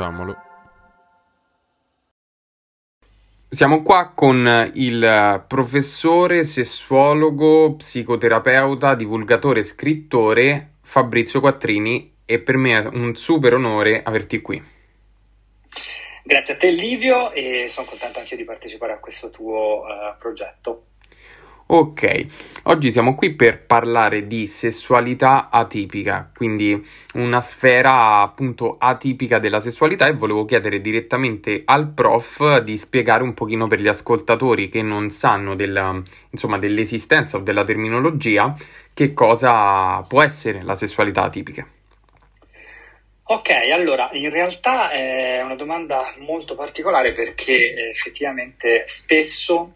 Facciamolo. Siamo qua con il professore, sessuologo, psicoterapeuta, divulgatore, scrittore Fabrizio Quattrini e per me è un super onore averti qui. Grazie a te Livio e sono contento anche io di partecipare a questo tuo uh, progetto. Ok, oggi siamo qui per parlare di sessualità atipica, quindi una sfera appunto atipica della sessualità e volevo chiedere direttamente al prof di spiegare un pochino per gli ascoltatori che non sanno della, insomma, dell'esistenza o della terminologia che cosa può essere la sessualità atipica. Ok, allora in realtà è una domanda molto particolare perché effettivamente spesso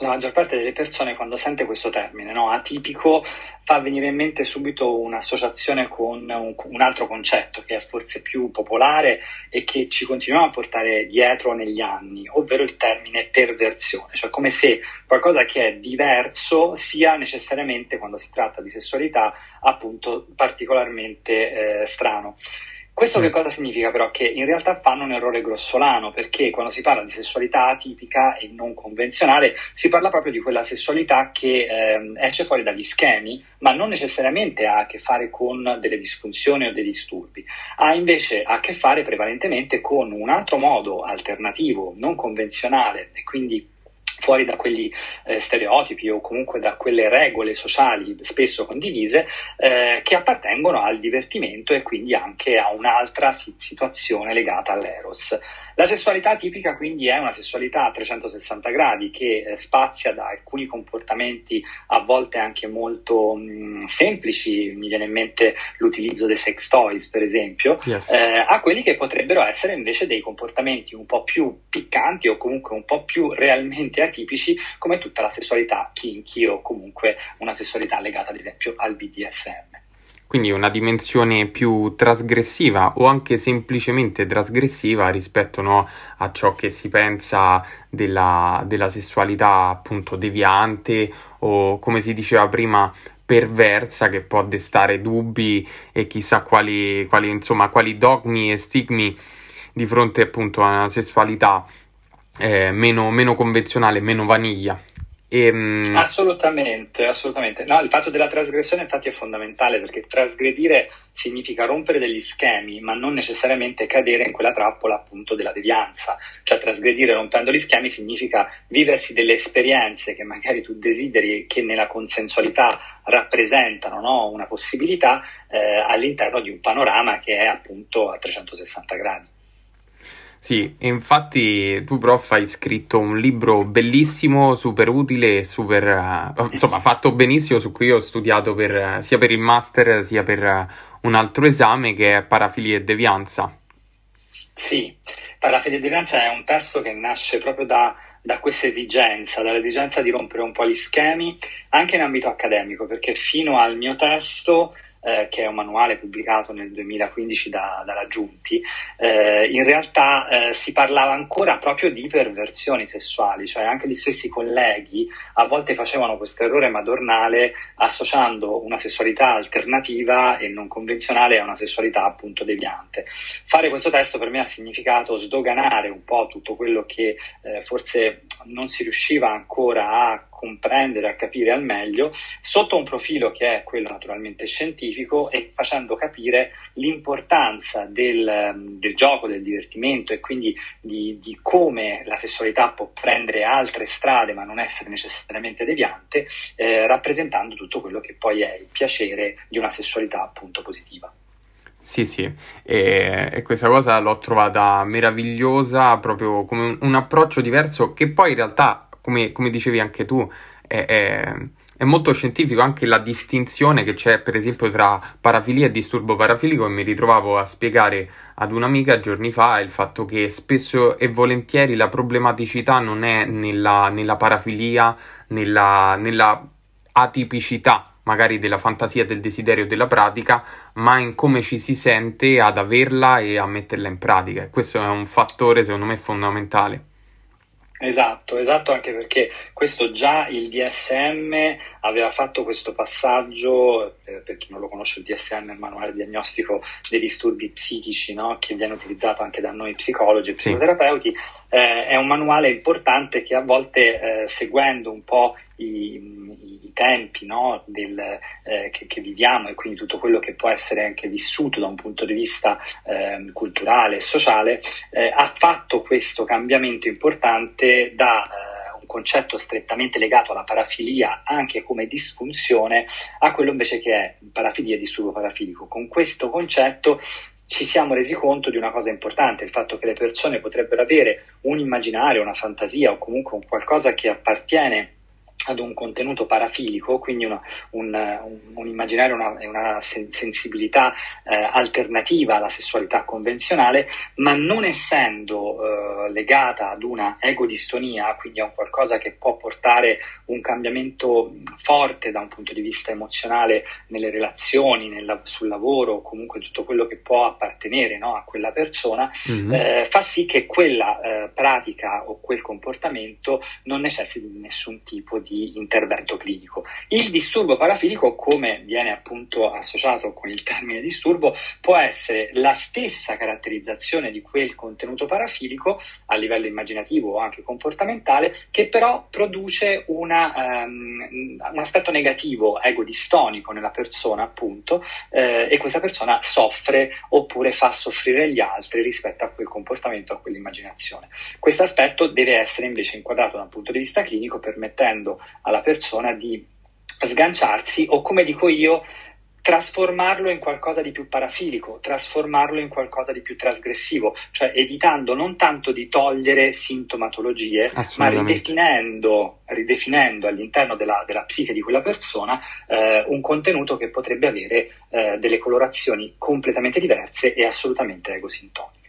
la maggior parte delle persone quando sente questo termine, no, atipico, fa venire in mente subito un'associazione con un, un, altro concetto che è forse più popolare e che ci continuiamo a portare dietro negli anni, ovvero il termine perversione, cioè come se qualcosa che è diverso sia necessariamente, quando si tratta di sessualità, appunto particolarmente eh, strano. Questo che mm. cosa significa però? Che in realtà fanno un errore grossolano perché quando si parla di sessualità atipica e non convenzionale si parla proprio di quella sessualità che eh, esce fuori dagli schemi ma non necessariamente ha a che fare con delle disfunzioni o dei disturbi, ha invece a che fare prevalentemente con un altro modo alternativo, non convenzionale e quindi fuori da quegli eh, stereotipi o comunque da quelle regole sociali spesso condivise eh, che appartengono al divertimento e quindi anche a un'altra situazione legata all'eros. La sessualità tipica quindi è una sessualità a 360 gradi che eh, spazia da alcuni comportamenti a volte anche molto mh, mm, semplici, mi viene in mente l'utilizzo dei sex toys per esempio, yes. eh, a quelli che potrebbero essere invece dei comportamenti un po' più piccanti o comunque un po' più realmente atipici come tutta la sessualità kinky o comunque una sessualità legata ad esempio al BDSM. Quindi una dimensione più trasgressiva o anche semplicemente trasgressiva rispetto no, a ciò che si pensa della, della sessualità appunto deviante o come si diceva prima perversa che può destare dubbi e chissà quali, quali, insomma, quali dogmi e stigmi di fronte appunto a una sessualità eh, meno, meno convenzionale, meno vaniglia. E, ehm, assolutamente, assolutamente. No, il fatto della trasgressione infatti è fondamentale perché trasgredire significa rompere degli schemi, ma non necessariamente cadere in quella trappola appunto della devianza. Cioè trasgredire rompendo gli schemi significa viversi delle esperienze che magari tu desideri e che nella consensualità rappresentano no? una possibilità eh, all'interno di un panorama che è appunto a 360 gradi. Sì, infatti tu prof hai scritto un libro bellissimo, super utile, super, uh, insomma fatto benissimo su cui ho studiato per, sia per il master sia per uh, un altro esame che è Parafilia e Devianza. Sì, Parafilia e Devianza è un testo che nasce proprio da, da questa esigenza, dall'esigenza di rompere un po' gli schemi anche in ambito accademico, perché fino al mio testo eh, che è un manuale pubblicato nel 2015 da, dalla Giunti, eh, in realtà eh, si parlava ancora proprio di perversioni sessuali, cioè anche gli stessi colleghi a volte facevano questo errore madornale associando una sessualità alternativa e non convenzionale a una sessualità appunto deviante. Fare questo testo per me ha significato sdoganare un po' tutto quello che eh, forse non si riusciva ancora a comprendere, a capire al meglio, sotto un profilo che è quello naturalmente scientifico e facendo capire l'importanza del, del gioco, del divertimento e quindi di, di, come la sessualità può prendere altre strade ma non essere necessariamente deviante, eh, rappresentando tutto quello che poi è il piacere di una sessualità appunto positiva. Sì, sì, e, e, questa cosa l'ho trovata meravigliosa, proprio come un, un approccio diverso che poi in realtà come, come dicevi anche tu, è, è, è, molto scientifico anche la distinzione che c'è, per esempio, tra parafilia e disturbo parafilico. E mi ritrovavo a spiegare ad un'amica giorni fa il fatto che spesso e volentieri la problematicità non è nella, nella parafilia, nella, nella atipicità magari della fantasia, del desiderio, della pratica, ma in come ci si sente ad averla e a metterla in pratica. E questo è un fattore, secondo me, fondamentale. Esatto, esatto, anche perché questo già il DSM aveva fatto questo passaggio, eh, per chi non lo conosce il DSM è il manuale diagnostico dei disturbi psichici, no? che viene utilizzato anche da noi psicologi e psicoterapeuti, sì. eh, è un manuale importante che a volte eh, seguendo un po' i, i tempi no? Del, eh, che, che, viviamo e quindi tutto quello che può essere anche vissuto da un punto di vista ehm, culturale e sociale, eh, ha fatto questo cambiamento importante da eh, un concetto strettamente legato alla parafilia anche come disfunzione a quello invece che è parafilia e disturbo parafilico. Con questo concetto ci siamo resi conto di una cosa importante, il fatto che le persone potrebbero avere un immaginario, una fantasia o comunque un qualcosa che appartiene ad un contenuto parafilico, quindi una, un, un, un, immaginario e una, una sensibilità eh, alternativa alla sessualità convenzionale, ma non essendo eh, legata ad una egodistonia, quindi a un qualcosa che può portare un cambiamento forte da un punto di vista emozionale nelle relazioni, nel, sul lavoro, comunque tutto quello che può appartenere no, a quella persona, mm-hmm. eh, fa sì che quella eh, pratica o quel comportamento non necessiti di nessun tipo di di intervento clinico. Il disturbo parafilico, come viene appunto associato con il termine disturbo, può essere la stessa caratterizzazione di quel contenuto parafilico a livello immaginativo o anche comportamentale, che però produce una, um, un aspetto negativo, ego-distonico nella persona, appunto, eh, e questa persona soffre oppure fa soffrire gli altri rispetto a quel comportamento, a quell'immaginazione. Questo aspetto deve essere invece inquadrato da un punto di vista clinico, permettendo alla persona di sganciarsi o come dico io trasformarlo in qualcosa di più parafilico, trasformarlo in qualcosa di più trasgressivo, cioè evitando non tanto di togliere sintomatologie, ma ridefinendo, ridefinendo all'interno della, della, psiche di quella persona eh, un contenuto che potrebbe avere eh, delle colorazioni completamente diverse e assolutamente egosintoniche.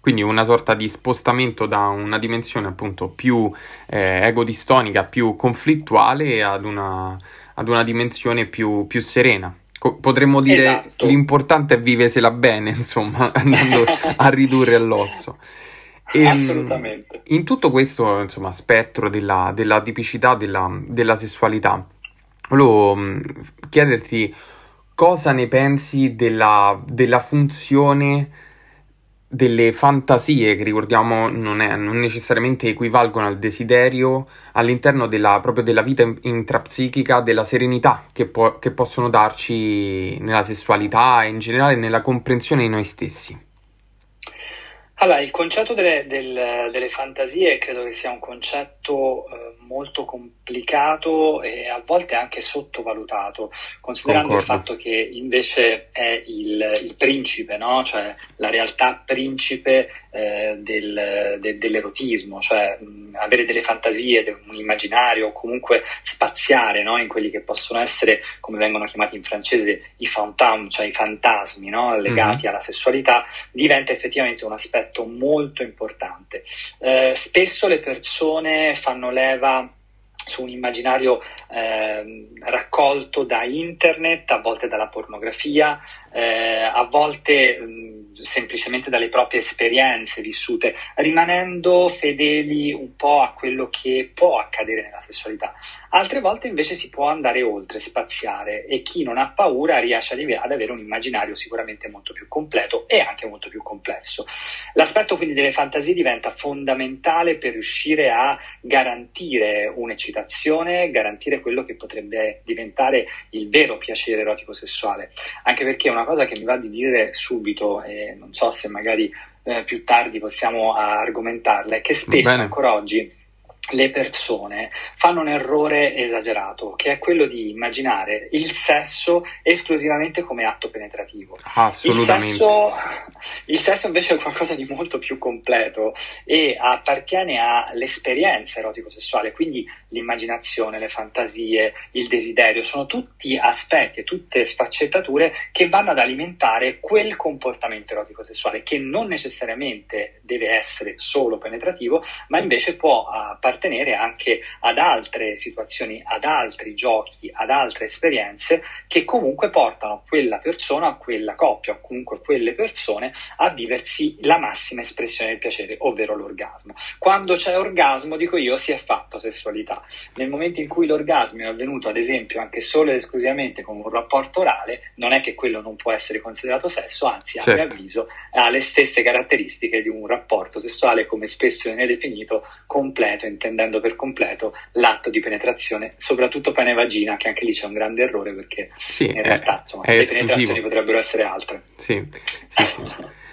Quindi una sorta di spostamento da una dimensione appunto più eh, egodistonica, più conflittuale ad una, ad una dimensione più, più serena. Co- potremmo dire esatto. l'importante è viversela bene, insomma, andando a ridurre all'osso. E, ehm, Assolutamente. In tutto questo insomma, spettro della, della tipicità della, della sessualità, volevo mm, chiederti cosa ne pensi della, della funzione delle fantasie che ricordiamo non, è, non, necessariamente equivalgono al desiderio all'interno della, proprio della vita intrapsichica, della serenità che, po- che possono darci nella sessualità e in generale nella comprensione di noi stessi. Allora, il concetto delle, del, delle fantasie credo che sia un concetto eh, molto complicato e a volte anche sottovalutato, considerando Concordo. il fatto che invece è il, il principe, no? cioè la realtà principe eh, del, de, dell'erotismo, cioè mh, avere delle fantasie, de, un immaginario o comunque spaziare no? in quelli che possono essere, come vengono chiamati in francese, i fantômes, cioè i fantasmi no? legati mm-hmm. alla sessualità, diventa effettivamente un aspetto molto importante. Eh, spesso le persone fanno leva su un immaginario eh, raccolto da internet, a volte dalla pornografia, eh, a volte mh, semplicemente dalle proprie esperienze vissute, rimanendo fedeli un po' a quello che può accadere nella sessualità. Altre volte invece si può andare oltre, spaziare e chi non ha paura riesce ad avere un immaginario sicuramente molto più completo e anche molto più complesso. L'aspetto quindi delle fantasie diventa fondamentale per riuscire a garantire un'eccitazione, garantire quello che potrebbe diventare il vero piacere erotico sessuale, anche perché una cosa che mi va di dire subito, e non so se magari eh, più tardi possiamo argomentarla, è che spesso ancora oggi le persone fanno un errore esagerato, che è quello di immaginare il sesso esclusivamente come atto penetrativo. Assolutamente. Il sesso, il sesso invece è qualcosa di molto più completo e appartiene all'esperienza erotico-sessuale, quindi l'immaginazione, le fantasie, il desiderio, sono tutti aspetti e tutte sfaccettature che vanno ad alimentare quel comportamento erotico-sessuale che non necessariamente deve essere solo penetrativo, ma invece può appartenere appartenere anche ad altre situazioni, ad altri giochi, ad altre esperienze che comunque portano quella persona, quella coppia o comunque quelle persone a viversi la massima espressione del piacere, ovvero l'orgasmo. Quando c'è orgasmo, dico io, si è fatto sessualità. Nel momento in cui l'orgasmo è avvenuto, ad esempio, anche solo ed esclusivamente con un rapporto orale, non è che quello non può essere considerato sesso, anzi, certo. a mio certo. avviso, ha le stesse caratteristiche di un rapporto sessuale, come spesso viene definito, completo, intendendo per completo l'atto di penetrazione, soprattutto pene-vagina, che anche lì c'è un grande errore perché sì, in realtà insomma, le esclusivo. penetrazioni potrebbero essere altre. Sì, sì, sì.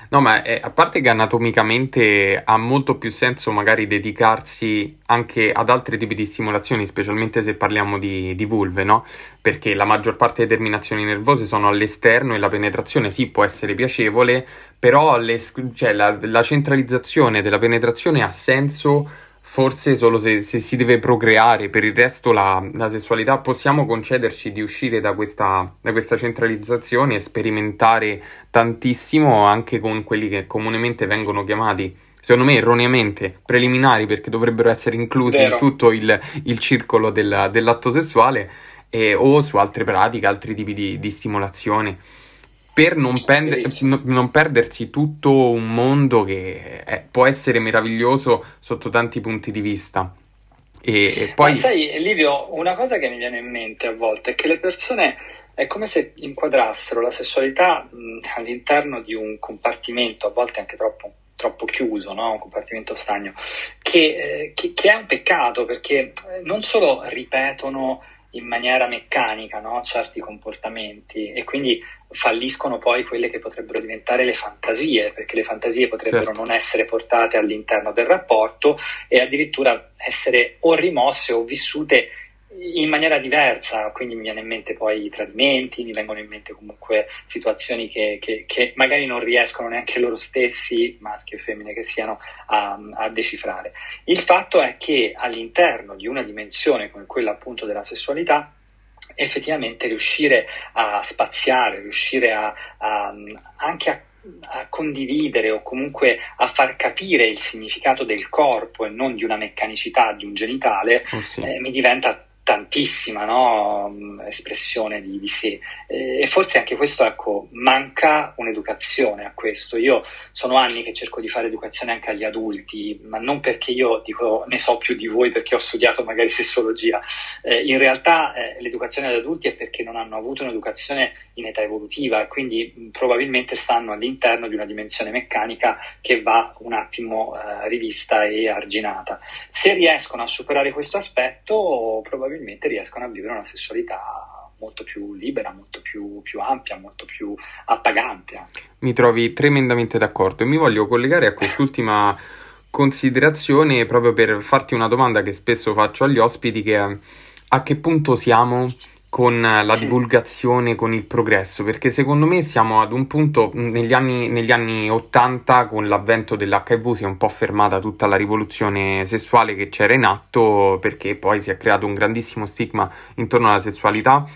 No, ma è, a parte che anatomicamente ha molto più senso magari dedicarsi anche ad altri tipi di stimolazioni, specialmente se parliamo di, di vulve, no? Perché la maggior parte delle terminazioni nervose sono all'esterno e la penetrazione sì può essere piacevole, però cioè, la, la centralizzazione della penetrazione ha senso forse solo se, se, si deve procreare, per il resto la, la, sessualità possiamo concederci di uscire da questa, da questa centralizzazione e sperimentare tantissimo anche con quelli che comunemente vengono chiamati secondo me erroneamente preliminari perché dovrebbero essere inclusi Vero. in tutto il, il circolo del, dell'atto sessuale eh, o su altre pratiche, altri tipi di, di stimolazione per non, pende- non, perdersi tutto un mondo che è, può essere meraviglioso sotto tanti punti di vista. E, e poi... Ma sai, Livio, una cosa che mi viene in mente a volte è che le persone è come se inquadrassero la sessualità mh, all'interno di un compartimento, a volte anche troppo, troppo chiuso, no? un compartimento stagno, che, eh, che, che, è un peccato perché eh, non solo ripetono in maniera meccanica no? certi comportamenti e quindi falliscono poi quelle che potrebbero diventare le fantasie, perché le fantasie potrebbero certo. non essere portate all'interno del rapporto e addirittura essere o rimosse o vissute in maniera diversa, quindi mi viene in mente poi i tradimenti, mi vengono in mente comunque situazioni che, che, che magari non riescono neanche loro stessi, maschi e femmine che siano, a, a, decifrare. Il fatto è che all'interno di una dimensione come quella appunto della sessualità, effettivamente riuscire a spaziare, riuscire a, a anche a a condividere o comunque a far capire il significato del corpo e non di una meccanicità di un genitale, oh sì. eh, mi diventa tantissima no? Espressione di, di sé. E forse anche questo ecco manca un'educazione a questo. Io sono anni che cerco di fare educazione anche agli adulti ma non perché io dico ne so più di voi perché ho studiato magari sessologia eh, in realtà eh, l'educazione agli adulti è perché non hanno avuto un'educazione in età evolutiva e quindi mh, probabilmente stanno all'interno di una dimensione meccanica che va un attimo eh, rivista e arginata. Se riescono a superare questo aspetto probabilmente probabilmente riescono a vivere una sessualità molto più libera, molto più, più ampia, molto più appagante. Anche. Mi trovi tremendamente d'accordo e mi voglio collegare a quest'ultima considerazione proprio per farti una domanda che spesso faccio agli ospiti che è a che punto siamo con la divulgazione, con il progresso, perché secondo me siamo ad un punto negli anni, negli anni 80 con l'avvento dell'HIV si è un po' fermata tutta la rivoluzione sessuale che c'era in atto perché poi si è creato un grandissimo stigma intorno alla sessualità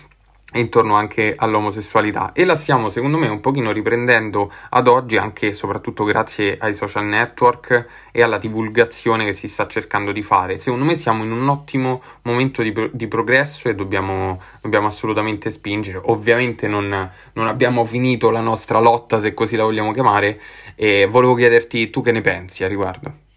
intorno anche all'omosessualità. E la stiamo secondo me un pochino riprendendo ad oggi anche e soprattutto grazie ai social network e alla divulgazione che si sta cercando di fare. Secondo me siamo in un ottimo momento di, di progresso e dobbiamo, dobbiamo, assolutamente spingere. Ovviamente non, non, abbiamo finito la nostra lotta se così la vogliamo chiamare e volevo chiederti tu che ne pensi a riguardo.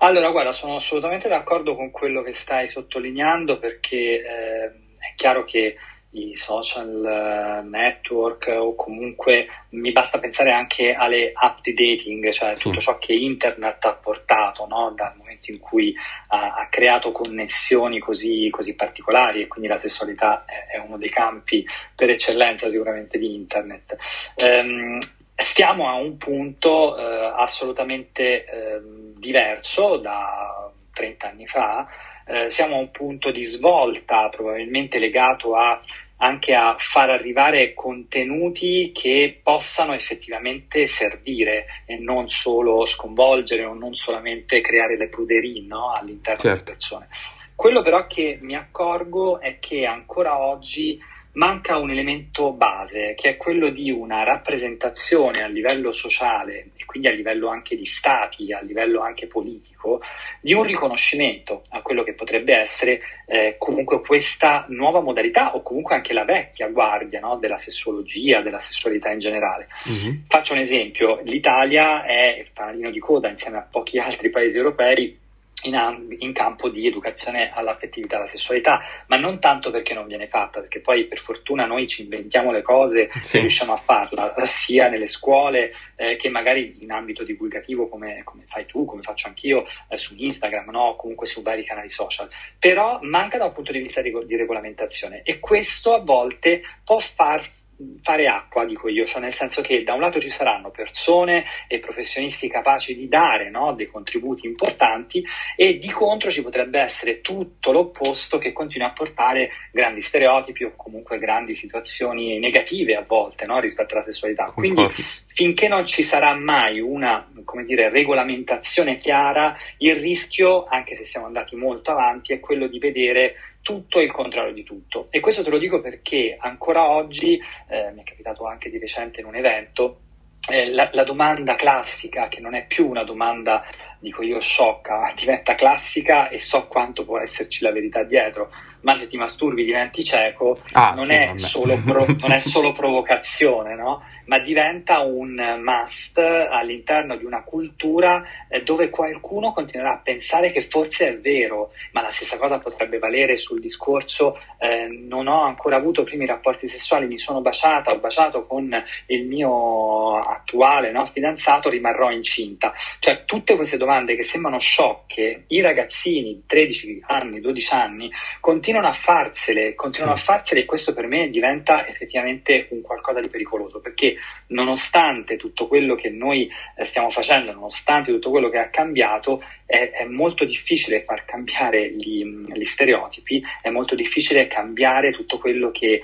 Allora guarda sono assolutamente d'accordo con quello che stai sottolineando perché eh, è chiaro che i social eh, network o comunque mi basta pensare anche alle app di dating, cioè sì. tutto ciò che internet ha portato no? dal momento in cui ha, ha creato connessioni così, così, particolari e quindi la sessualità è, è, uno dei campi per eccellenza sicuramente di internet. Um, stiamo a un punto uh, assolutamente uh, diverso da 30 anni fa eh, siamo a un punto di svolta probabilmente legato a, anche a far arrivare contenuti che possano effettivamente servire e non solo sconvolgere o non solamente creare le pruderie no, all'interno certo. delle persone. Quello però che mi accorgo è che ancora oggi manca un elemento base che è quello di una rappresentazione a livello sociale e quindi a livello anche di stati, a livello anche politico, di un riconoscimento a quello che potrebbe essere eh, comunque questa nuova modalità o comunque anche la vecchia guardia no, della sessuologia, della sessualità in generale. Mm-hmm. Faccio un esempio, l'Italia è il fanalino di coda insieme a pochi altri paesi europei in, in, campo di educazione all'affettività e alla sessualità, ma non tanto perché non viene fatta, perché poi per fortuna noi ci inventiamo le cose sì. e riusciamo a farla, sia nelle scuole eh, che magari in ambito divulgativo come, come, fai tu, come faccio anch'io eh, su Instagram, no? comunque su vari canali social, però manca da un punto di vista di, di regolamentazione e questo a volte può far fare acqua, dico io, cioè nel senso che da un lato ci saranno persone e professionisti capaci di dare no, dei contributi importanti e di contro ci potrebbe essere tutto l'opposto che continua a portare grandi stereotipi o comunque grandi situazioni negative a volte no, rispetto alla sessualità. Quindi finché non ci sarà mai una dire, regolamentazione chiara, il rischio, anche se siamo andati molto avanti, è quello di vedere tutto e il contrario di tutto. E questo te lo dico perché ancora oggi, eh, mi è capitato anche di recente in un evento, eh, la, la, domanda classica, che non è più una domanda, dico io, sciocca, diventa classica e so quanto può esserci la verità dietro, ma se ti masturbi diventi cieco, ah, non, sì, è pro, non, è solo provocazione, no? ma diventa un must all'interno di una cultura eh, dove qualcuno continuerà a pensare che forse è vero, ma la stessa cosa potrebbe valere sul discorso eh, non ho ancora avuto primi rapporti sessuali, mi sono baciata, ho baciato con il mio attuale no, fidanzato, rimarrò incinta. Cioè tutte queste domande che sembrano sciocche, i ragazzini di 13 anni, 12 anni, continuano continuano a farsele, continuano sì. a farsele e questo per me diventa effettivamente un qualcosa di pericoloso perché nonostante tutto quello che noi eh, stiamo facendo, nonostante tutto quello che è cambiato, è, è molto difficile far cambiare gli, gli stereotipi, è molto difficile cambiare tutto quello che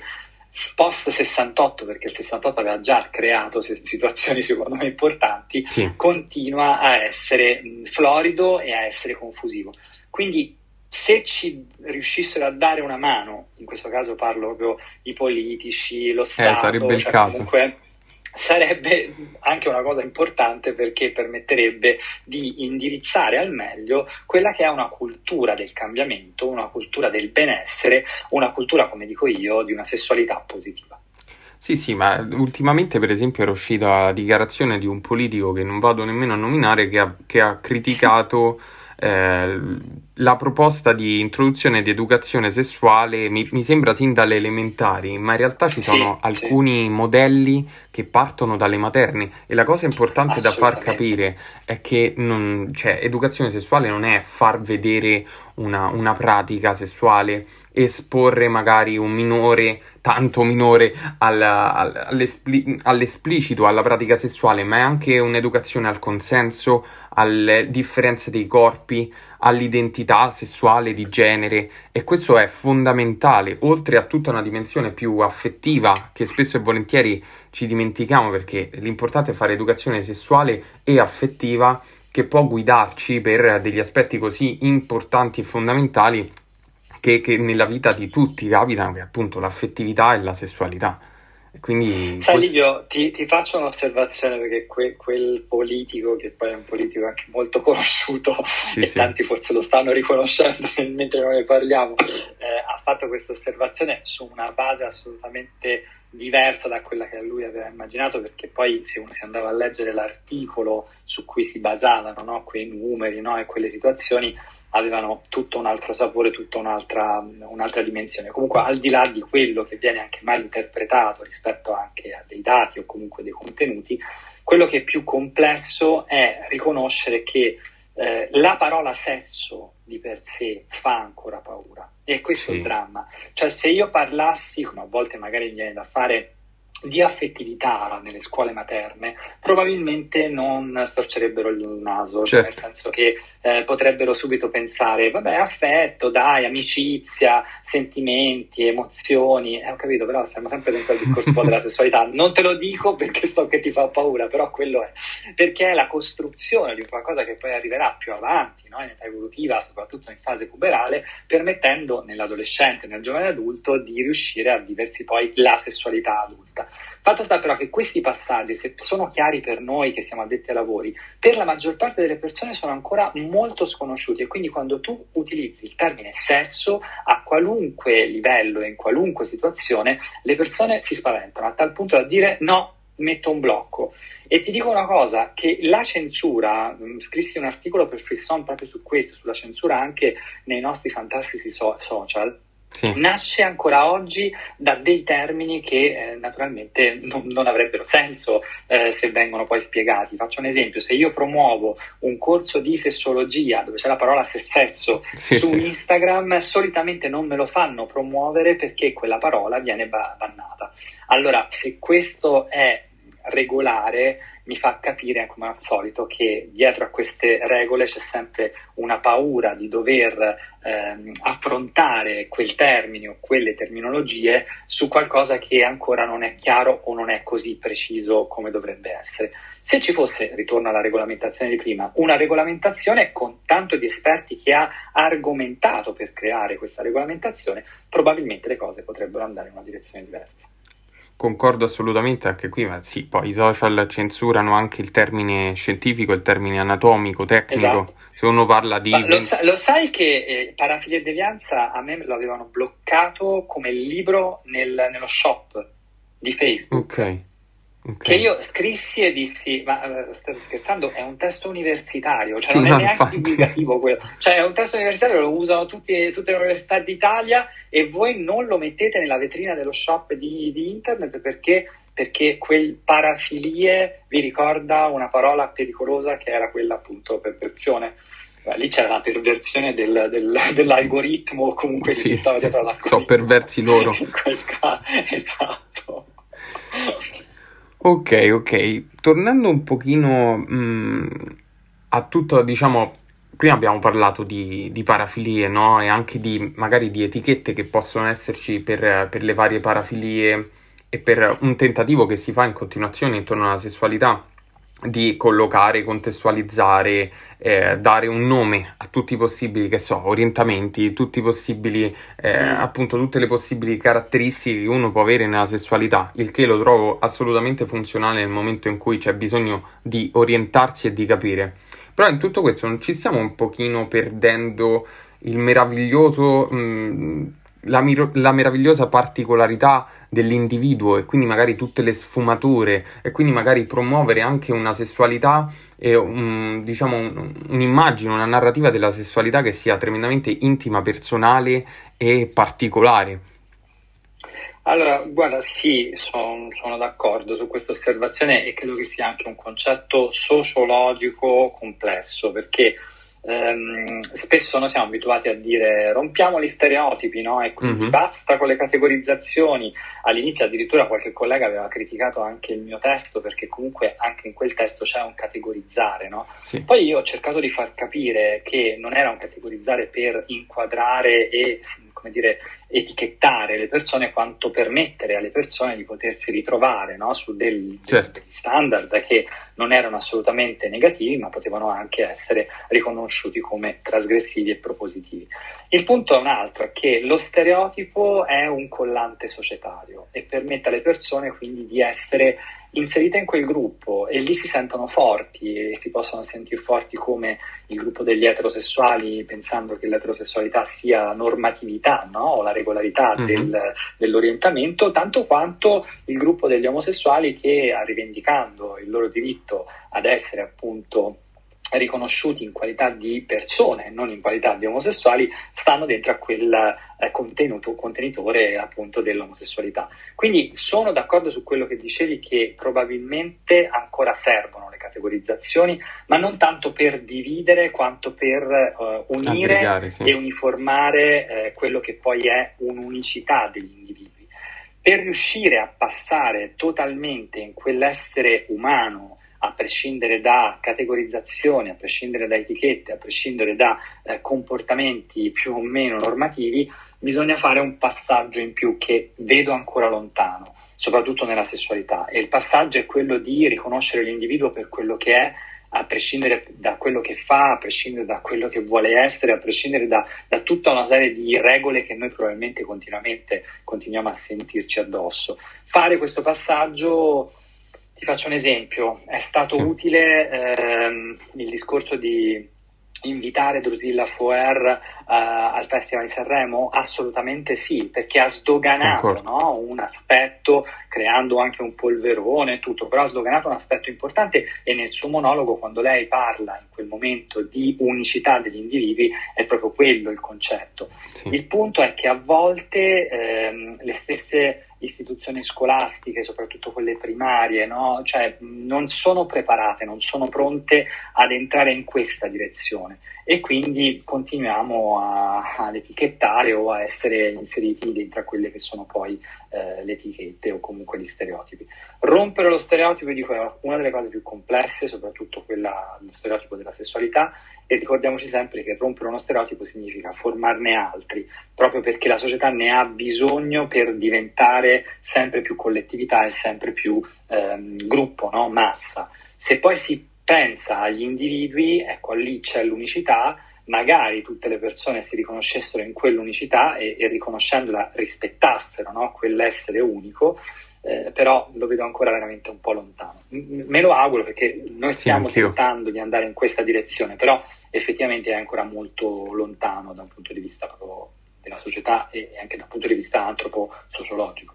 post 68, perché il 68 aveva già creato situazioni secondo me importanti, sì. continua a essere florido e a essere confusivo. Quindi se ci riuscissero a dare una mano, in questo caso parlo proprio i politici, lo eh, Stato, eh, sarebbe il cioè caso. Comunque, sarebbe anche una cosa importante perché permetterebbe di indirizzare al meglio quella che è una cultura del cambiamento, una cultura del benessere, una cultura, come dico io, di una sessualità positiva. Sì, sì, ma ultimamente per esempio era uscita la dichiarazione di un politico che non vado nemmeno a nominare che ha, che ha criticato eh, la proposta di introduzione di educazione sessuale mi, mi, sembra sin dalle elementari, ma in realtà ci sono sì, alcuni sì. modelli che partono dalle materne e la cosa importante da far capire è che non, cioè, educazione sessuale non è far vedere una, una pratica sessuale, esporre magari un minore, tanto minore, al, al, all'espli- all'esplicito, alla pratica sessuale, ma è anche un'educazione al consenso, alle differenze dei corpi, all'identità sessuale di genere. E questo è fondamentale, oltre a tutta una dimensione più affettiva che spesso e volentieri ci dimentichiamo perché l'importante è fare educazione sessuale e affettiva che può guidarci per degli aspetti così importanti e fondamentali che, che nella vita di tutti capitano, che è appunto l'affettività e la sessualità. Quindi Sai questo... Livio, ti, ti, faccio un'osservazione perché que, quel politico, che poi è un politico anche molto conosciuto sì, e sì. tanti forse lo stanno riconoscendo mentre noi ne parliamo, eh, ha fatto questa osservazione su una base assolutamente diversa da quella che lui aveva immaginato, perché poi se uno si andava a leggere l'articolo su cui si basavano no, quei numeri no, e quelle situazioni, avevano tutto un altro sapore, tutta un'altra, un'altra, dimensione. Comunque, al di là di quello che viene anche mal interpretato rispetto anche a dei dati o comunque dei contenuti, quello che è più complesso è riconoscere che eh, la parola sesso di per sé fa ancora paura. E questo sì. è il dramma. Cioè, se io parlassi, come a volte magari mi viene da fare, di affettività nelle scuole materne, probabilmente non storcerebbero il naso, cioè certo. nel senso che eh, potrebbero subito pensare, vabbè, affetto, dai, amicizia, sentimenti, emozioni, eh, ho capito, però stiamo sempre dentro il discorso della sessualità. Non te lo dico perché so che ti fa paura, però quello è, perché è la costruzione di qualcosa che poi arriverà più avanti, no? in età evolutiva, soprattutto in fase puberale, permettendo nell'adolescente, nel giovane adulto, di riuscire a viversi poi la sessualità adulta. Fatto sta però che questi passaggi, se sono chiari per noi che siamo addetti ai lavori, per la maggior parte delle persone sono ancora molto sconosciuti e quindi quando tu utilizzi il termine sesso a qualunque livello e in qualunque situazione, le persone si spaventano a tal punto da dire no, metto un blocco. E ti dico una cosa, che la censura, scrissi un articolo per Frisson proprio su questo, sulla censura anche nei nostri fantastici so- social, sì. nasce ancora oggi da dei termini che eh, naturalmente non, non, avrebbero senso eh, se vengono poi spiegati. Faccio un esempio, se io promuovo un corso di sessologia dove c'è la parola sesso sì, su sì. Instagram, solitamente non me lo fanno promuovere perché quella parola viene bannata. Allora, se questo è regolare, mi fa capire, come al solito, che dietro a queste regole c'è sempre una paura di dover ehm, affrontare quel termine o quelle terminologie su qualcosa che ancora non è chiaro o non è così preciso come dovrebbe essere. Se ci fosse, ritorno alla regolamentazione di prima, una regolamentazione con tanto di esperti che ha argomentato per creare questa regolamentazione, probabilmente le cose potrebbero andare in una direzione diversa. Concordo assolutamente anche qui, ma sì, poi i social censurano anche il termine scientifico, il termine anatomico, tecnico. Esatto. Se uno parla di. Lo, sa- lo, sai che eh, Parafilia e Devianza a me lo avevano bloccato come libro nel, nello shop di Facebook. Ok. Okay. Che io scrissi e dissi: Ma uh, state scherzando? È un testo universitario, cioè sì, non è neanche infatti. divulgativo quello. Cioè, è un testo universitario, lo usano tutti, tutte le università d'Italia e voi non lo mettete nella vetrina dello shop di, di internet perché, perché quel parafilie vi ricorda una parola pericolosa che era quella appunto perversione. Lì c'era la perversione del, del, dell'algoritmo, comunque sì, di stava dietro l'algoritmo. So perversi loro. In quel caso, esatto. Ok, ok. Tornando un pochino mh, mm, a tutto, diciamo, prima abbiamo parlato di, di parafilie, no? E anche di magari di etichette che possono esserci per, per le varie parafilie e per un tentativo che si fa in continuazione intorno alla sessualità di collocare, contestualizzare, eh, dare un nome a tutti i possibili, che so, orientamenti, tutti i possibili, eh, mm. appunto, tutte le possibili caratteristiche che uno può avere nella sessualità, il che lo trovo assolutamente funzionale nel momento in cui c'è bisogno di orientarsi e di capire. Però in tutto questo non ci stiamo un pochino perdendo il meraviglioso... Mh, mm, la, mir- la, meravigliosa particolarità dell'individuo e quindi magari tutte le sfumature e quindi magari promuovere anche una sessualità e un, diciamo un, un'immagine, una narrativa della sessualità che sia tremendamente intima, personale e particolare. Allora, guarda, sì, son, sono d'accordo su questa osservazione e credo che sia anche un concetto sociologico complesso perché ehm, spesso noi siamo abituati a dire rompiamo gli stereotipi, no? E quindi mm-hmm. basta con le categorizzazioni. All'inizio addirittura qualche collega aveva criticato anche il mio testo perché comunque anche in quel testo c'è un categorizzare, no? Sì. Poi io ho cercato di far capire che non era un categorizzare per inquadrare e come dire, etichettare le persone quanto permettere alle persone di potersi ritrovare no? su degli, certo. degli, standard che non erano assolutamente negativi ma potevano anche essere riconosciuti come trasgressivi e propositivi. Il punto è un altro, che lo stereotipo è un collante societario e permette alle persone quindi di essere inserite in quel gruppo e lì si sentono forti e si possono sentire forti come il gruppo degli eterosessuali pensando che l'eterosessualità sia la normatività no? o la regolarità mm-hmm. del, dell'orientamento, tanto quanto il gruppo degli omosessuali che rivendicando il loro diritto ad essere appunto riconosciuti in qualità di persone, non in qualità di omosessuali, stanno dentro a quel eh, contenuto, contenitore appunto dell'omosessualità. Quindi sono d'accordo su quello che dicevi che probabilmente ancora servono le categorizzazioni, ma non tanto per dividere quanto per eh, unire sì. e uniformare eh, quello che poi è un'unicità degli individui. Per riuscire a passare totalmente in quell'essere umano a prescindere da categorizzazioni, a prescindere da etichette, a prescindere da eh, comportamenti più o meno normativi, bisogna fare un passaggio in più che vedo ancora lontano, soprattutto nella sessualità. E il passaggio è quello di riconoscere l'individuo per quello che è, a prescindere da quello che fa, a prescindere da quello che vuole essere, a prescindere da, da tutta una serie di regole che noi probabilmente continuamente continuiamo a sentirci addosso. Fare questo passaggio, ti faccio un esempio, è stato sì. utile ehm, il discorso di invitare Drusilla Foer uh, al Festival di Sanremo? Assolutamente sì, perché ha sdoganato no? un aspetto, creando anche un polverone e tutto, però ha sdoganato un aspetto importante e nel suo monologo, quando lei parla in quel momento di unicità degli individui, è proprio quello il concetto. Sì. Il punto è che a volte ehm, le stesse istituzioni scolastiche, soprattutto quelle primarie, no? cioè, non sono preparate, non sono pronte ad entrare in questa direzione e quindi continuiamo a, ad etichettare o a essere inseriti dentro a quelle che sono poi eh, le etichette o comunque gli stereotipi. Rompere lo stereotipo, dico, è una delle cose più complesse, soprattutto quella, lo stereotipo della sessualità, e ricordiamoci sempre che rompere uno stereotipo significa formarne altri, proprio perché la società ne ha bisogno per diventare sempre più collettività e sempre più ehm, gruppo, no? massa. Se poi si pensa agli individui, ecco lì c'è l'unicità, magari tutte le persone si riconoscessero in quell'unicità e, e riconoscendola rispettassero no? quell'essere unico, eh, però lo vedo ancora veramente un po' lontano. M- me lo auguro perché noi stiamo sì, tentando di andare in questa direzione, però effettivamente è ancora molto lontano da un punto di vista proprio della società e anche dal punto di vista antropo-sociologico.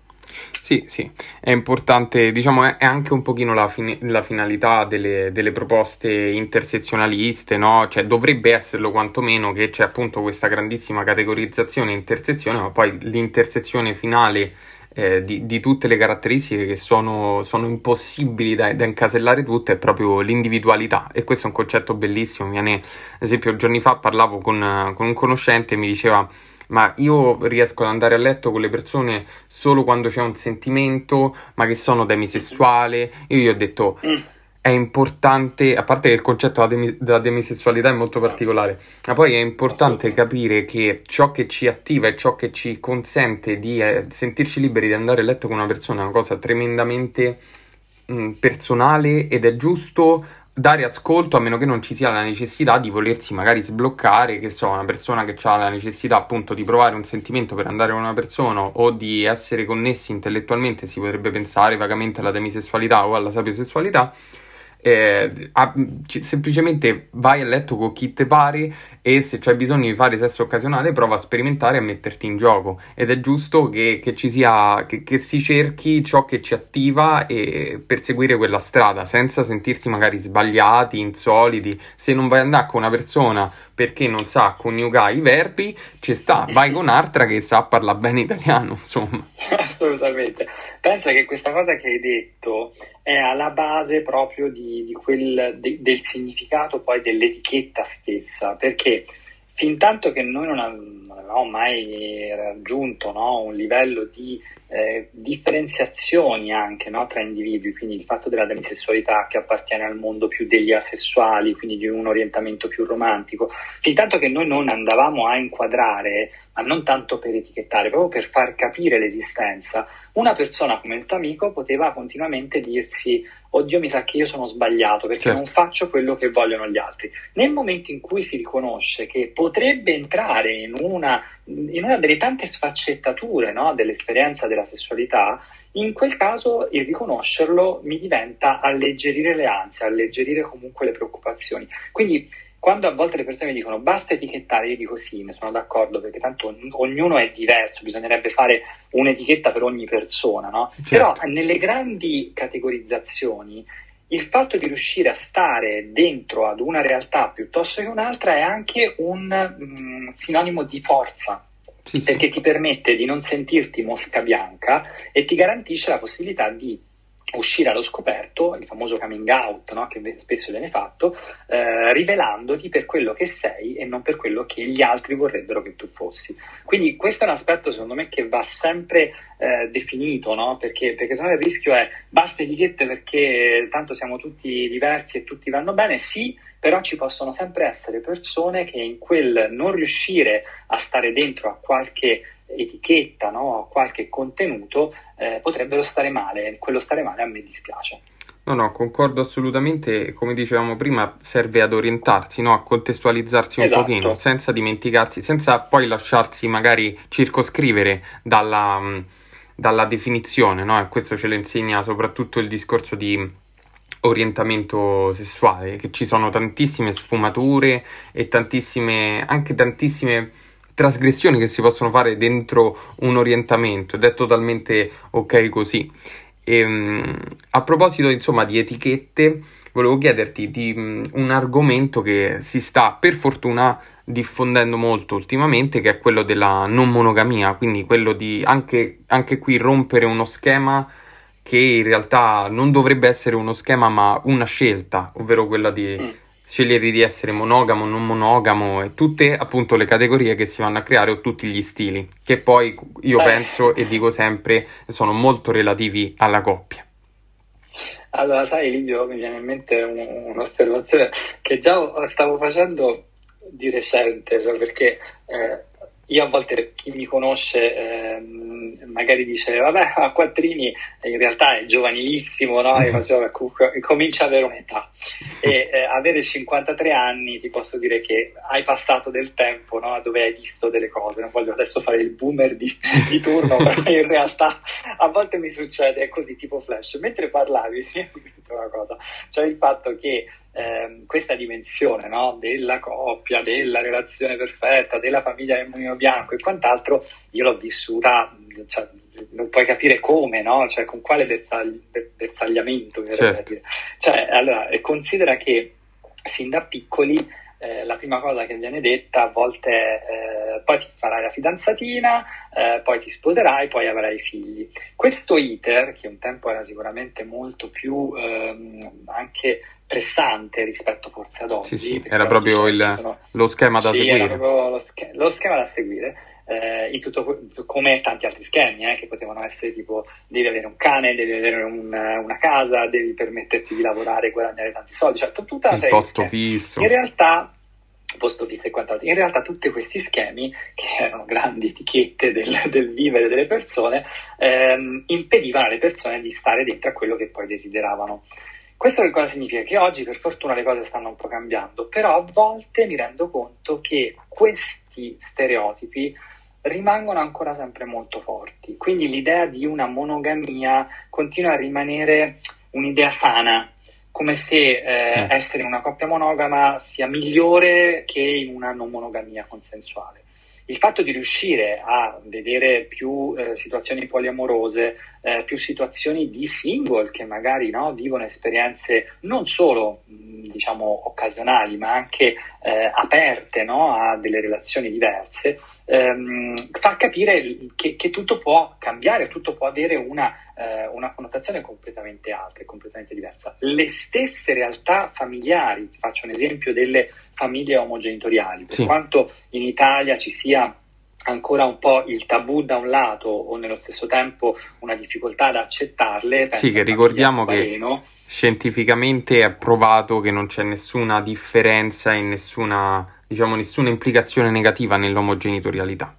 Sì, sì, è importante, diciamo, è, anche un pochino la, fin- la finalità delle, delle, proposte intersezionaliste, no? Cioè dovrebbe esserlo quantomeno che c'è appunto questa grandissima categorizzazione intersezione, ma poi l'intersezione finale eh, di, di, tutte le caratteristiche che sono, sono impossibili da, da, incasellare tutte è proprio l'individualità e questo è un concetto bellissimo. Viene, ad esempio, giorni fa parlavo con, con un conoscente e mi diceva ma io riesco ad andare a letto con le persone solo quando c'è un sentimento, ma che sono demisessuale. Io gli ho detto. Mm è importante, a parte che il concetto della, demi, della, demisessualità è molto particolare, ma poi è importante capire che ciò che ci attiva e ciò che ci consente di eh, sentirci liberi di andare a letto con una persona è una cosa tremendamente mh, mm, personale ed è giusto dare ascolto a meno che non ci sia la necessità di volersi magari sbloccare, che so, una persona che ha la necessità appunto di provare un sentimento per andare con una persona o di essere connessi intellettualmente, si potrebbe pensare vagamente alla demisessualità o alla sapiosessualità eh, a, c- semplicemente vai a letto con chi te pare e se c'è bisogno di fare sesso occasionale prova a sperimentare e a metterti in gioco. Ed è giusto che, che ci sia che, che, si cerchi ciò che ci attiva e per seguire quella strada senza sentirsi magari sbagliati, insoliti. Se non vai ad andare con una persona perché non sa coniugare i verbi, ci sta, vai con un'altra che sa parlare bene italiano, insomma. Assolutamente. Pensa che questa cosa che hai detto è alla base proprio di, di quel, de, del significato poi dell'etichetta stessa, perché fin tanto che noi non, avevamo mai raggiunto no, un livello di eh, differenziazioni anche no, tra individui, quindi il fatto della demisessualità che appartiene al mondo più degli asessuali, quindi di un orientamento più romantico, fin tanto che noi non andavamo a inquadrare, ma non tanto per etichettare, proprio per far capire l'esistenza, una persona come il tuo amico poteva continuamente dirsi oddio mi sa che io sono sbagliato perché certo. non faccio quello che vogliono gli altri. Nel momento in cui si riconosce che potrebbe entrare in una, in una delle tante sfaccettature no, dell'esperienza della sessualità, in quel caso il riconoscerlo mi diventa alleggerire le ansie, alleggerire comunque le preoccupazioni. Quindi quando a volte le persone mi dicono basta etichettare, io dico sì, ne sono d'accordo perché tanto ognuno è diverso, bisognerebbe fare un'etichetta per ogni persona, no? Certo. Però nelle grandi categorizzazioni il fatto di riuscire a stare dentro ad una realtà piuttosto che un'altra è anche un mm, sinonimo di forza. Sì, perché sì. ti permette di non sentirti mosca bianca e ti garantisce la possibilità di uscire allo scoperto, il famoso coming out no? che spesso viene fatto, eh, rivelandoti per quello che sei e non per quello che gli altri vorrebbero che tu fossi. Quindi questo è un aspetto secondo me che va sempre eh, definito, no? perché, perché sennò il rischio è basta etichette perché tanto siamo tutti diversi e tutti vanno bene, sì, però ci possono sempre essere persone che in quel non riuscire a stare dentro a qualche etichetta, no? a qualche contenuto, eh, potrebbero stare male. Quello stare male a me dispiace. No, no, concordo assolutamente. Come dicevamo prima, serve ad orientarsi, no? a contestualizzarsi un Esatto. pochino, senza dimenticarsi, senza poi lasciarsi magari circoscrivere dalla, mh, dalla definizione, no? E questo ce lo insegna soprattutto il discorso di orientamento sessuale, che ci sono tantissime sfumature e tantissime, anche tantissime trasgressioni che si possono fare dentro un orientamento ed è totalmente ok così. Ehm, a proposito, insomma, di etichette, volevo chiederti di mm, un argomento che si sta per fortuna diffondendo molto ultimamente, che è quello della non monogamia, quindi quello di anche, anche qui rompere uno schema che in realtà non dovrebbe essere uno schema, ma una scelta, ovvero quella di Mm. scegliere di essere monogamo, non monogamo e tutte appunto le categorie che si vanno a creare o tutti gli stili, che poi io Eh. penso e dico sempre sono molto relativi alla coppia. Allora, sai, Livio, mi viene in mente un- un'osservazione che già stavo facendo di recente, cioè perché eh, io a volte chi mi conosce ehm, magari dice, vabbè, a Quattrini in realtà è giovanilissimo, no? E faccio, comincia ad avere un'età. E eh, avere 53 anni ti posso dire che hai passato del tempo, no? Dove hai visto delle cose. Non voglio adesso fare il boomer di, di turno, però in realtà a volte mi succede così tipo flash. Mentre parlavi, mi è una cosa, cioè il fatto che ehm, questa dimensione no, della coppia, della relazione perfetta, della famiglia del mulino bianco e quant'altro, io l'ho vissuta, cioè, non puoi capire come, no? Cioè, con quale bersagli- be- bersagliamento, Certo. Cioè, allora, eh, considera che sin da piccoli eh, la prima cosa che viene detta a volte è eh, poi ti farai la fidanzatina, eh, poi ti sposerai, poi avrai figli. Questo iter, che un tempo era sicuramente molto più ehm, anche pressante rispetto forse ad oggi, Sì, sì, era proprio il- sono- Lo schema da sì, era seguire. proprio lo, sch- lo schema da seguire, eh, in tutto, come tanti altri schemi, eh, che potevano essere tipo devi avere un cane, devi avere un- una casa, devi permetterti di lavorare e guadagnare tanti soldi, cioè tutta una Il serie posto fisso. In realtà, posto fisso e quant'altro, in realtà tutti questi schemi, che erano grandi etichette del, del vivere delle persone, ehm, impedivano alle persone di stare dentro a quello che poi desideravano. Questo che cosa significa? Che oggi per fortuna le cose stanno un po' cambiando, però a volte mi rendo conto che questi stereotipi rimangono ancora sempre molto forti. Quindi l'idea di una monogamia continua a rimanere un'idea sana, come se eh, Sì. essere in una coppia monogama sia migliore che in una non monogamia consensuale. Il fatto di riuscire a vedere più eh, situazioni poliamorose, eh, più situazioni di single che magari no, vivono esperienze non solo diciamo occasionali, ma anche eh, aperte no, a delle relazioni diverse, ehm, fa capire che, che tutto può cambiare, tutto può avere una, eh, una connotazione completamente altra e completamente diversa. Le stesse realtà familiari, faccio un esempio delle famiglie omogenitoriali, per Sì. quanto in Italia ci sia ancora un po' il tabù da un lato o nello stesso tempo una difficoltà ad accettarle. Sì, che ricordiamo che scientificamente è provato che non c'è nessuna differenza e nessuna, diciamo, nessuna implicazione negativa nell'omogenitorialità.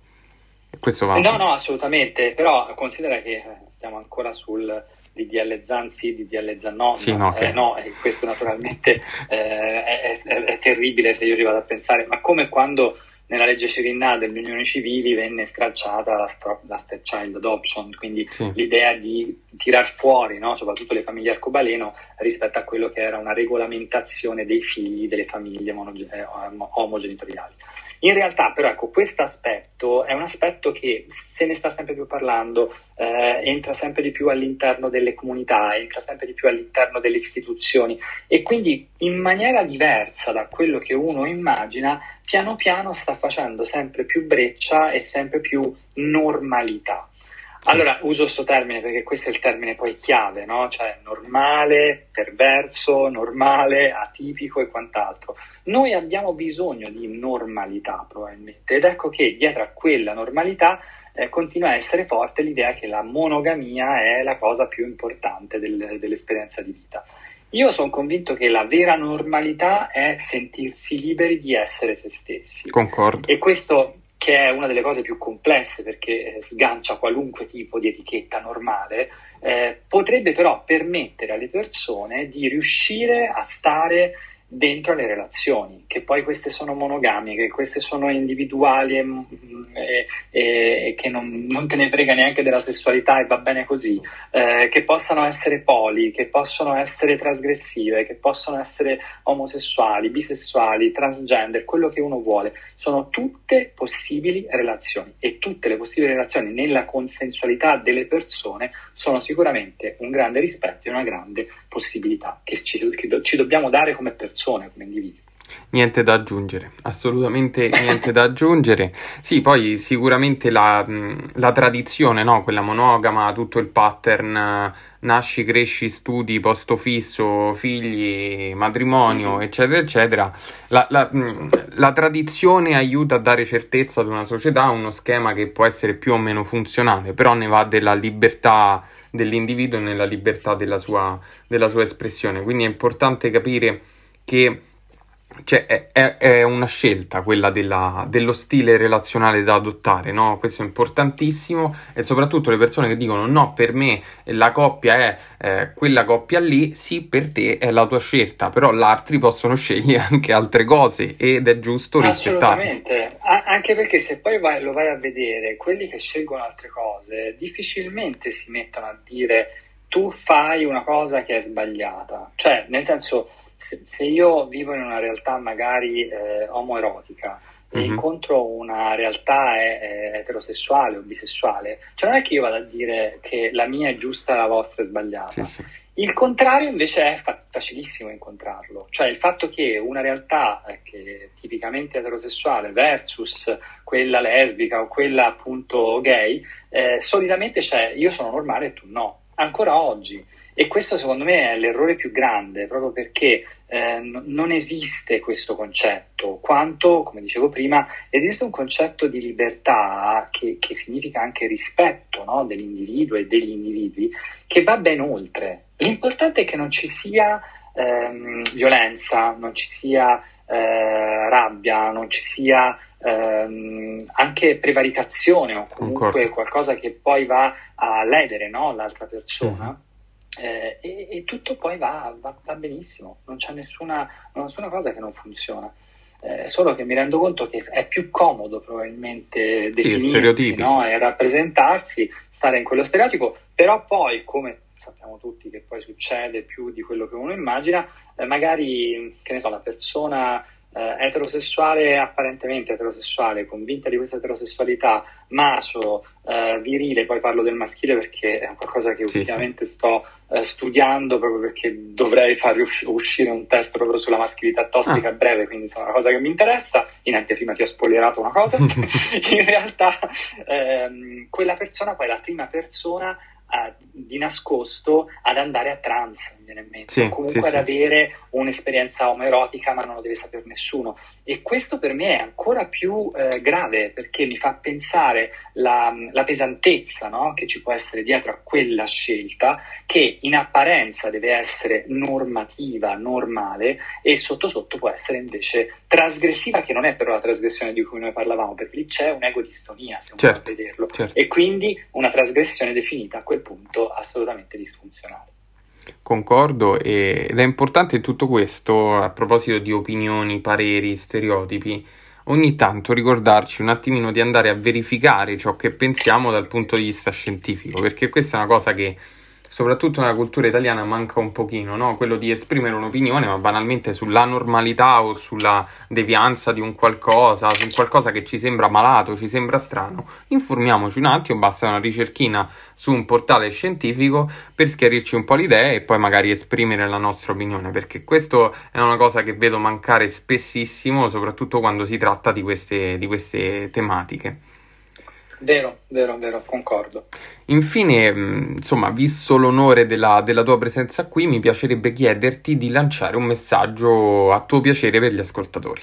E questo va. No, no, assolutamente, però considera che eh, stiamo ancora sul DDL Zan sì, DDL Zan no, Sì, no, no, eh, no, e questo naturalmente eh, è, è- è terribile se io ci vado a pensare, ma come quando nella legge Cirinnà delle unioni civili venne stralciata la, stro- la stepchild adoption, quindi Sì. l'idea di tirar fuori, no, soprattutto le famiglie arcobaleno, rispetto a quello che era una regolamentazione dei figli delle famiglie monoge- eh, omogenitoriali. In realtà, però, ecco, questo aspetto è un aspetto che se ne sta sempre più parlando, eh, entra sempre di più all'interno delle comunità, entra sempre di più all'interno delle istituzioni e quindi in maniera diversa da quello che uno immagina, piano piano sta facendo sempre più breccia e sempre più normalità. Allora, uso questo termine perché questo è il termine poi chiave, no? Cioè normale, perverso, normale, atipico e quant'altro. Noi abbiamo bisogno di normalità probabilmente ed ecco che dietro a quella normalità eh, continua a essere forte l'idea che la monogamia è la cosa più importante del- dell'esperienza di vita. Io sono convinto che la vera normalità è sentirsi liberi di essere se stessi. Concordo. E questo che è una delle cose più complesse perché eh, sgancia qualunque tipo di etichetta normale, eh, potrebbe però permettere alle persone di riuscire a stare dentro le relazioni, che poi queste sono monogamiche, queste sono individuali e, mm, e, e che non, non, te ne frega neanche della sessualità e va bene così, eh, che possano essere poli, che possono essere trasgressive, che possono essere omosessuali, bisessuali, transgender, quello che uno vuole, sono tutte possibili relazioni e tutte le possibili relazioni nella consensualità delle persone sono sicuramente un grande rispetto e una grande possibilità che ci, che ci dobbiamo dare come persone persone, come individui. Niente da aggiungere, assolutamente niente da aggiungere. Sì, poi sicuramente la, la tradizione, no? quella monogama, tutto il pattern nasci, cresci, studi, posto fisso, figli, matrimonio, mm-hmm. eccetera, eccetera. La, la, la, tradizione aiuta a dare certezza ad una società, uno schema che può essere più o meno funzionale, però ne va della libertà dell'individuo e nella libertà della sua, della sua espressione. Quindi è importante capire che cioè, è, è, una scelta quella della, dello stile relazionale da adottare, no? Questo è importantissimo e soprattutto le persone che dicono no, per me la coppia è eh, quella coppia lì, sì, per te è la tua scelta, però gli altri possono scegliere anche altre cose ed è giusto rispettare. Assolutamente, A- anche perché se poi vai, lo vai a vedere, quelli che scelgono altre cose difficilmente si mettono a dire tu fai una cosa che è sbagliata, cioè nel senso se, se, io vivo in una realtà magari eh, omoerotica e mm-hmm. incontro una realtà è, è eterosessuale o bisessuale, cioè non è che io vado a dire che la mia è giusta la vostra è sbagliata. Sì, sì. Il contrario invece è fa- facilissimo incontrarlo, cioè il fatto che una realtà eh, che è tipicamente eterosessuale versus quella lesbica o quella appunto gay, eh, solitamente c'è io sono normale e tu no, ancora oggi. E questo secondo me è l'errore più grande, proprio perché eh, non esiste questo concetto, quanto, come dicevo prima, esiste un concetto di libertà che, che significa anche rispetto no? dell'individuo e degli individui, che va ben oltre. L'importante è che non ci sia ehm, violenza, non ci sia eh, rabbia, non ci sia ehm, anche prevaricazione o comunque Concordo. qualcosa che poi va a ledere no? l'altra persona. Uh-huh eh, e, e, tutto poi va, va, va benissimo, non c'è nessuna, nessuna, cosa che non funziona. Eh, solo che mi rendo conto che è più comodo probabilmente definirsi sì, no? e rappresentarsi, stare in quello stereotipo, però poi come sappiamo tutti che poi succede più di quello che uno immagina, eh, magari che ne so, la persona eh, eterosessuale, apparentemente eterosessuale, convinta di questa eterosessualità, macio, eh, virile, poi parlo del maschile perché è qualcosa che sì, ultimamente sì. sto eh, studiando proprio perché dovrei far usci- uscire un test proprio sulla maschilità tossica ah. a breve, quindi è una cosa che mi interessa. In anteprima ti ho spoilerato una cosa. In realtà ehm, quella persona poi è la prima persona uh, di nascosto ad andare a trans, mi viene in mente, sì, comunque sì, ad sì. avere un'esperienza omoerotica, ma non lo deve sapere nessuno. E questo per me è ancora più eh, grave perché mi fa pensare la, la pesantezza no? che ci può essere dietro a quella scelta, che in apparenza deve essere normativa, normale, e sotto sotto può essere invece trasgressiva, che non è però la trasgressione di cui noi parlavamo, perché lì c'è un'egodistonia, se uno certo, vederlo, certo. e quindi una trasgressione definita a quel punto assolutamente disfunzionale. Concordo ed è importante tutto questo a proposito di opinioni, pareri, stereotipi, ogni tanto ricordarci un attimino di andare a verificare ciò che pensiamo dal punto di vista scientifico, perché questa è una cosa che soprattutto nella cultura italiana manca un pochino, no? quello di esprimere un'opinione, ma banalmente sulla normalità o sulla devianza di un qualcosa, su qualcosa che ci sembra malato, ci sembra strano, informiamoci un attimo, basta una ricerchina su un portale scientifico per schiarirci un po' l'idea e poi magari esprimere la nostra opinione, perché questo è una cosa che vedo mancare spessissimo, soprattutto quando si tratta di queste, di queste tematiche. Vero, vero, vero, concordo. Infine, mm, insomma, visto l'onore della, della, tua presenza qui, mi piacerebbe chiederti di lanciare un messaggio a tuo piacere per gli ascoltatori.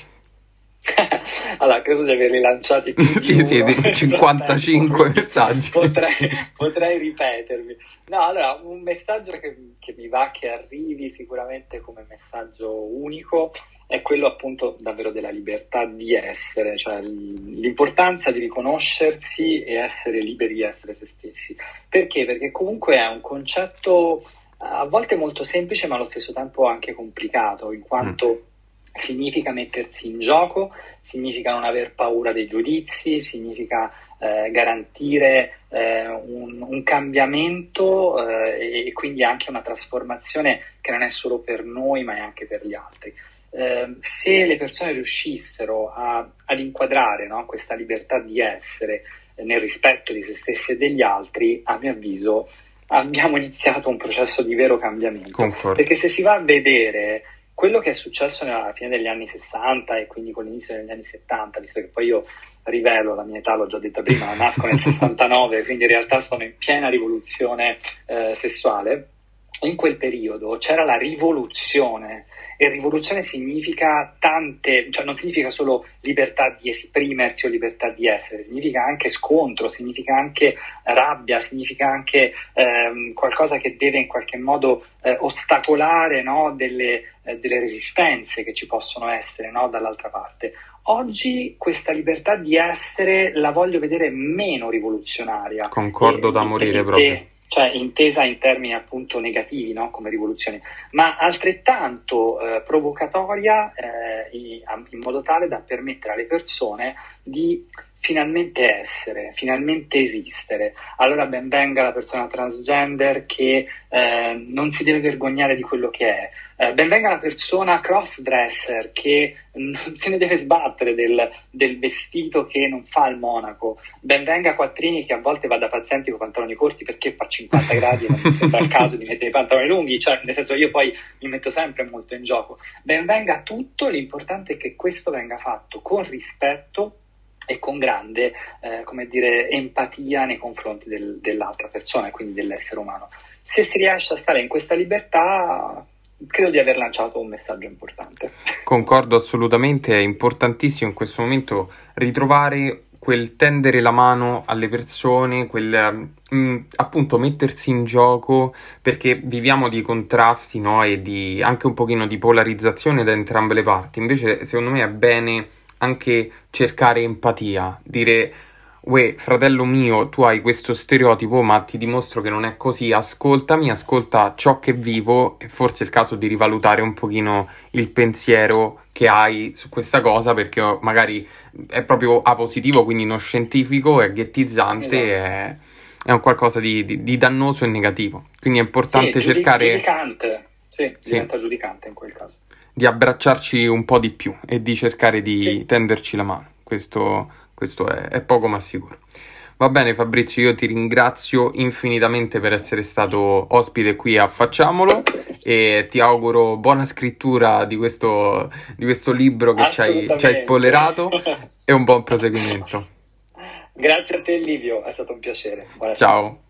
Allora, credo di averli lanciati più sì, sì, 55 messaggi. Potrei, potrei, ripetermi. No, allora, un messaggio che, che mi va che arrivi sicuramente come messaggio unico è quello appunto davvero della libertà di essere, cioè l'importanza di riconoscersi e essere liberi di essere se stessi. Perché? Perché comunque è un concetto a volte molto semplice ma allo stesso tempo anche complicato, in quanto mm. Significa mettersi in gioco, significa non aver paura dei giudizi, significa eh, garantire eh, un, un, cambiamento eh, e quindi anche una trasformazione che non è solo per noi ma è anche per gli altri. Eh, se le persone riuscissero a, ad inquadrare no, questa libertà di essere nel rispetto di se stessi e degli altri, a mio avviso abbiamo iniziato un processo di vero cambiamento. Concordo. Perché se si va a vedere quello che è successo alla fine degli anni 60 e quindi con l'inizio degli anni 70, visto che poi io rivelo la mia età, l'ho già detta prima, nasco nel 69, quindi in realtà sono in piena rivoluzione eh, sessuale, in quel periodo c'era la rivoluzione e rivoluzione significa tante, cioè non significa solo libertà di esprimersi o libertà di essere, significa anche scontro, significa anche rabbia, significa anche ehm, qualcosa che deve in qualche modo eh, ostacolare no, delle, eh, delle, resistenze che ci possono essere no, dall'altra parte. Oggi questa libertà di essere la voglio vedere meno rivoluzionaria. Concordo e, da morire e, proprio. E, cioè intesa in termini appunto negativi no? come rivoluzione, ma altrettanto eh, provocatoria eh, in modo tale da permettere alle persone di finalmente essere, finalmente esistere. Allora ben venga la persona transgender che eh, non si deve vergognare di quello che è. Eh, ben venga la persona crossdresser che non se ne deve sbattere del, del, vestito che non fa il monaco. Ben venga Quattrini che a volte va da pazienti con pantaloni corti perché fa 50 gradi e non mi sembra il caso di mettere i pantaloni lunghi. Cioè, nel senso io poi mi metto sempre molto in gioco. Ben venga tutto, l'importante è che questo venga fatto con rispetto e con grande eh, come dire, empatia nei confronti del, dell'altra persona e quindi dell'essere umano. Se si riesce a stare in questa libertà, credo di aver lanciato un messaggio importante. Concordo assolutamente, è importantissimo in questo momento ritrovare quel tendere la mano alle persone, quel mh, mm, appunto mettersi in gioco perché viviamo di contrasti no? e di anche un pochino di polarizzazione da entrambe le parti. Invece, secondo me è bene anche cercare empatia, dire Uè, fratello mio, tu hai questo stereotipo, ma ti dimostro che non è così. Ascoltami, ascolta ciò che vivo e forse è il caso di rivalutare un pochino il pensiero che hai su questa cosa perché magari è proprio a positivo, quindi non scientifico, è ghettizzante, esatto. è, è, un qualcosa di, di, di, dannoso e negativo. Quindi è importante sì, cercare... Giudicante, sì, sì, diventa giudicante in quel caso di abbracciarci un po' di più e di cercare di sì. tenderci la mano. Questo, questo è, è, poco ma sicuro. Va bene Fabrizio, io ti ringrazio infinitamente per essere stato ospite qui a Facciamolo e ti auguro buona scrittura di questo, di questo libro che ci hai, ci hai spoilerato e un buon proseguimento. Grazie a te Livio, è stato un piacere. Buona Ciao.